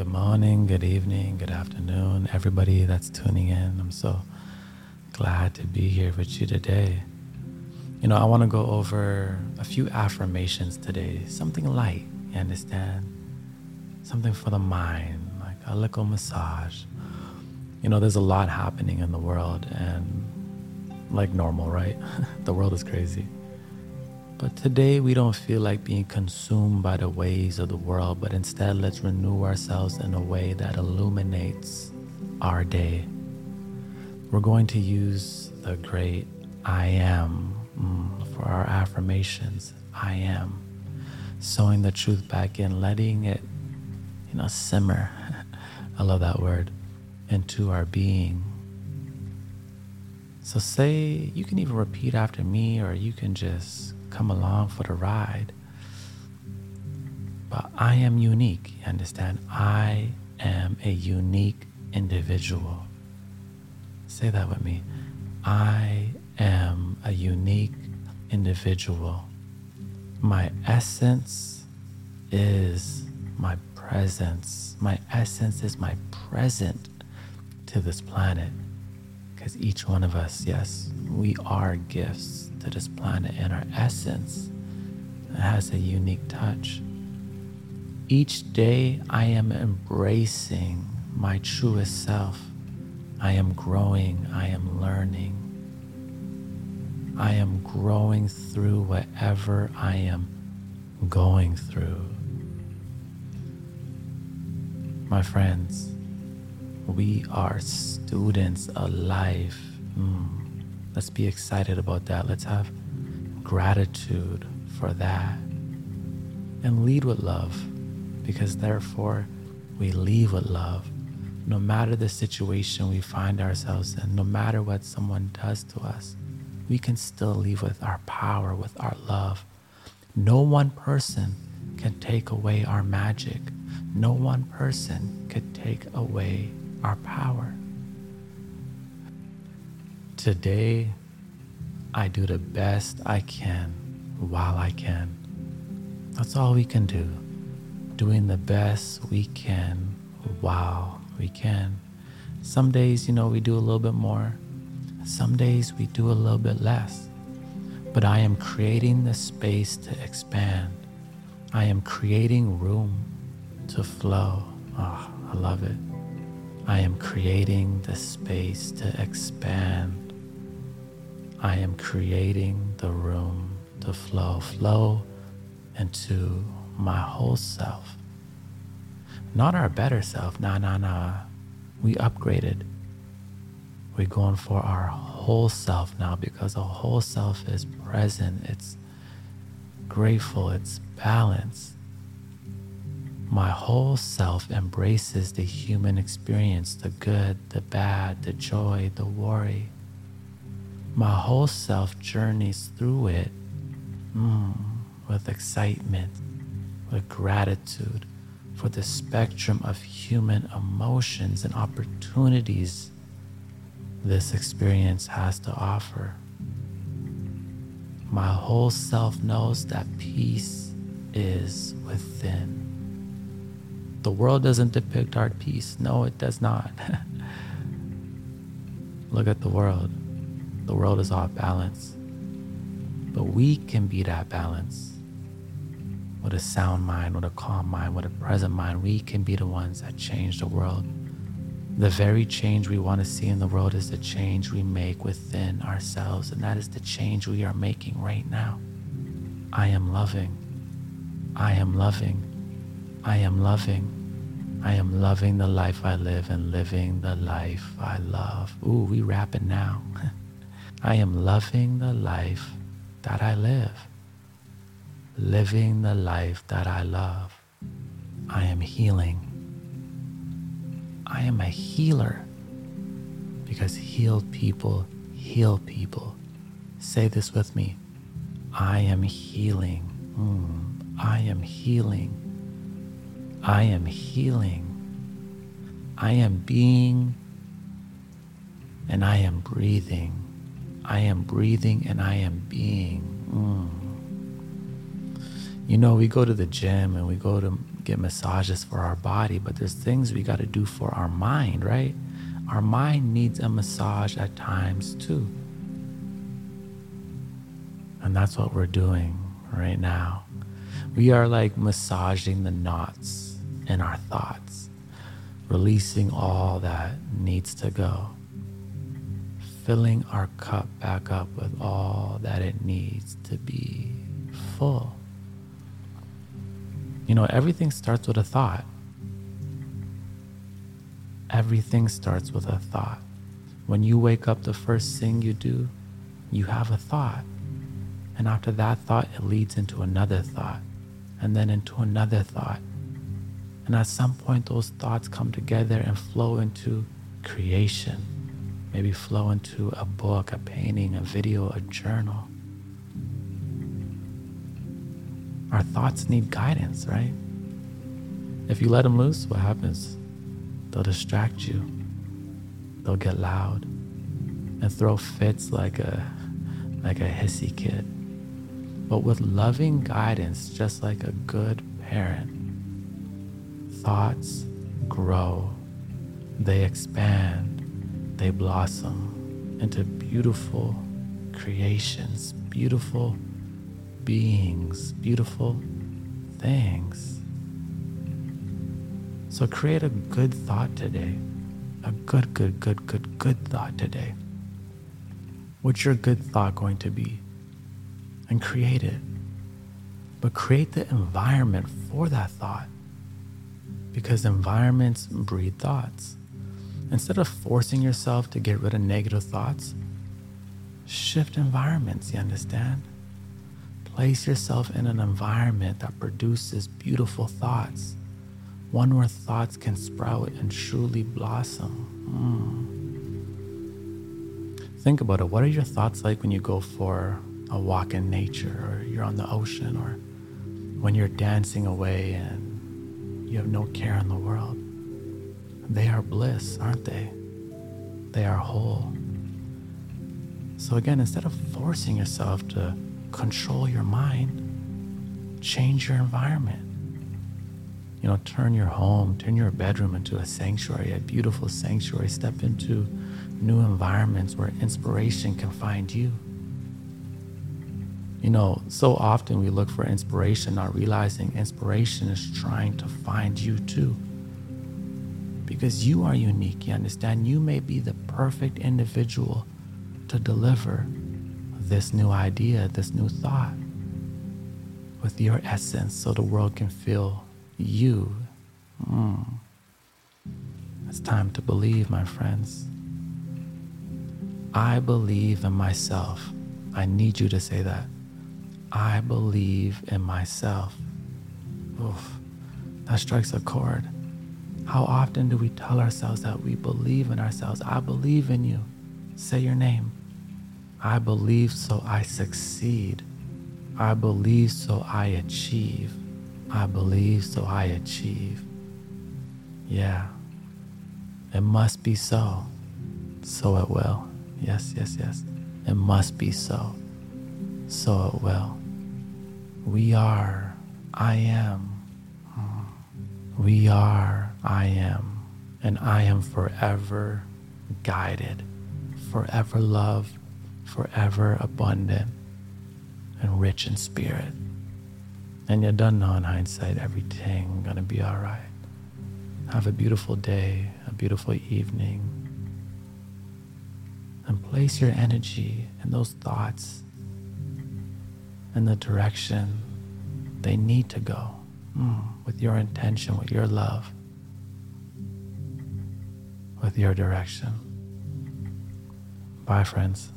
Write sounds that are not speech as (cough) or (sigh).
Good morning, good evening, good afternoon, everybody that's tuning in. I'm so glad to be here with you today. You know, I want to go over a few affirmations today, something light, you understand? Something for the mind, like a little massage. You know, there's a lot happening in the world, and like normal, right? (laughs) the world is crazy. But today we don't feel like being consumed by the ways of the world, but instead let's renew ourselves in a way that illuminates our day. We're going to use the great I am mm, for our affirmations. I am. Sewing the truth back in, letting it, you know, simmer. (laughs) I love that word. Into our being. So say, you can even repeat after me, or you can just come along for the ride. But I am unique, you understand? I am a unique individual. Say that with me. I am a unique individual. My essence is my presence. My essence is my present to this planet. Because each one of us, yes, we are gifts to this planet in our essence has a unique touch. Each day I am embracing my truest self. I am growing, I am learning. I am growing through whatever I am going through. My friends, we are students of life. Mm. Let's be excited about that. Let's have gratitude for that. And lead with love, because therefore we leave with love. No matter the situation we find ourselves in, no matter what someone does to us, we can still leave with our power, with our love. No one person can take away our magic. No one person could take away our power. Today, I do the best I can while I can. That's all we can do. Doing the best we can while we can. Some days, you know, we do a little bit more. Some days we do a little bit less. But I am creating the space to expand. I am creating room to flow. Oh, I love it. I am creating the space to expand. I am creating the room to flow, flow into my whole self. Not our better self, nah, nah, nah. We upgraded. We're going for our whole self now because the whole self is present, it's grateful, it's balanced. My whole self embraces the human experience the good, the bad, the joy, the worry my whole self journeys through it mm, with excitement, with gratitude for the spectrum of human emotions and opportunities this experience has to offer. My whole self knows that peace is within. The world doesn't depict our peace. No, it does not. (laughs) Look at the world. The world is off balance. But we can be that balance. With a sound mind, with a calm mind, with a present mind, we can be the ones that change the world. The very change we want to see in the world is the change we make within ourselves, and that is the change we are making right now. I am loving. I am loving. I am loving. I am loving the life I live and living the life I love. Ooh, we rapping now. (laughs) I am loving the life that I live, living the life that I love. I am healing. I am a healer because healed people heal people. Say this with me I am healing. Mm, I am healing. I am healing. I am being and I am breathing. I am breathing and I am being. Mm. You know, we go to the gym and we go to get massages for our body, but there's things we got to do for our mind, right? Our mind needs a massage at times too. And that's what we're doing right now. We are like massaging the knots in our thoughts, releasing all that needs to go, filling our cup back up with all that it needs to be full. You know, everything starts with a thought. Everything starts with a thought. When you wake up, the first thing you do, you have a thought. And after that thought, it leads into another thought, and then into another thought. And at some point, those thoughts come together and flow into creation. Maybe flow into a book, a painting, a video, a journal. Our thoughts need guidance, right? If you let them loose, what happens? They'll distract you. They'll get loud and throw fits like a like a hissy kid. But with loving guidance, just like a good parent, thoughts grow, they expand, they blossom into beautiful creations, beautiful beings, beautiful things. So create a good thought today. A good, good, good, good, good thought today. What's your good thought going to be? And create it. But create the environment for that thought. Because environments breed thoughts. Instead of forcing yourself to get rid of negative thoughts, shift environments, you understand? Place yourself in an environment that produces beautiful thoughts, one where thoughts can sprout and truly blossom. Mm. Think about it. What are your thoughts like when you go for a walk in nature, or you're on the ocean, or when you're dancing away and you have no care in the world? They are bliss, aren't they? They are whole. So, again, instead of forcing yourself to control your mind, change your environment. You know, turn your home, turn your bedroom into a sanctuary, a beautiful sanctuary. Step into new environments where inspiration can find you. You know, so often we look for inspiration, not realizing inspiration is trying to find you too. Because you are unique, you understand? You may be the perfect individual to deliver this new idea, this new thought with your essence so the world can feel you. Mm. It's time to believe, my friends. I believe in myself. I need you to say that. I believe in myself. Oof, that strikes a chord. How often do we tell ourselves that we believe in ourselves? I believe in you. Say your name. I believe so I succeed. I believe so I achieve. I believe so I achieve. Yeah, it must be so. So it will. Yes, yes, yes. It must be so. So it will. We are, I am. We are, I am. And I am forever guided, forever loved, forever abundant and rich in spirit. And you don't know in hindsight everything gonna be all right. Have a beautiful day, a beautiful evening, and place your energy and those thoughts in the direction they need to go with your intention, with your love, with your direction. Bye, friends.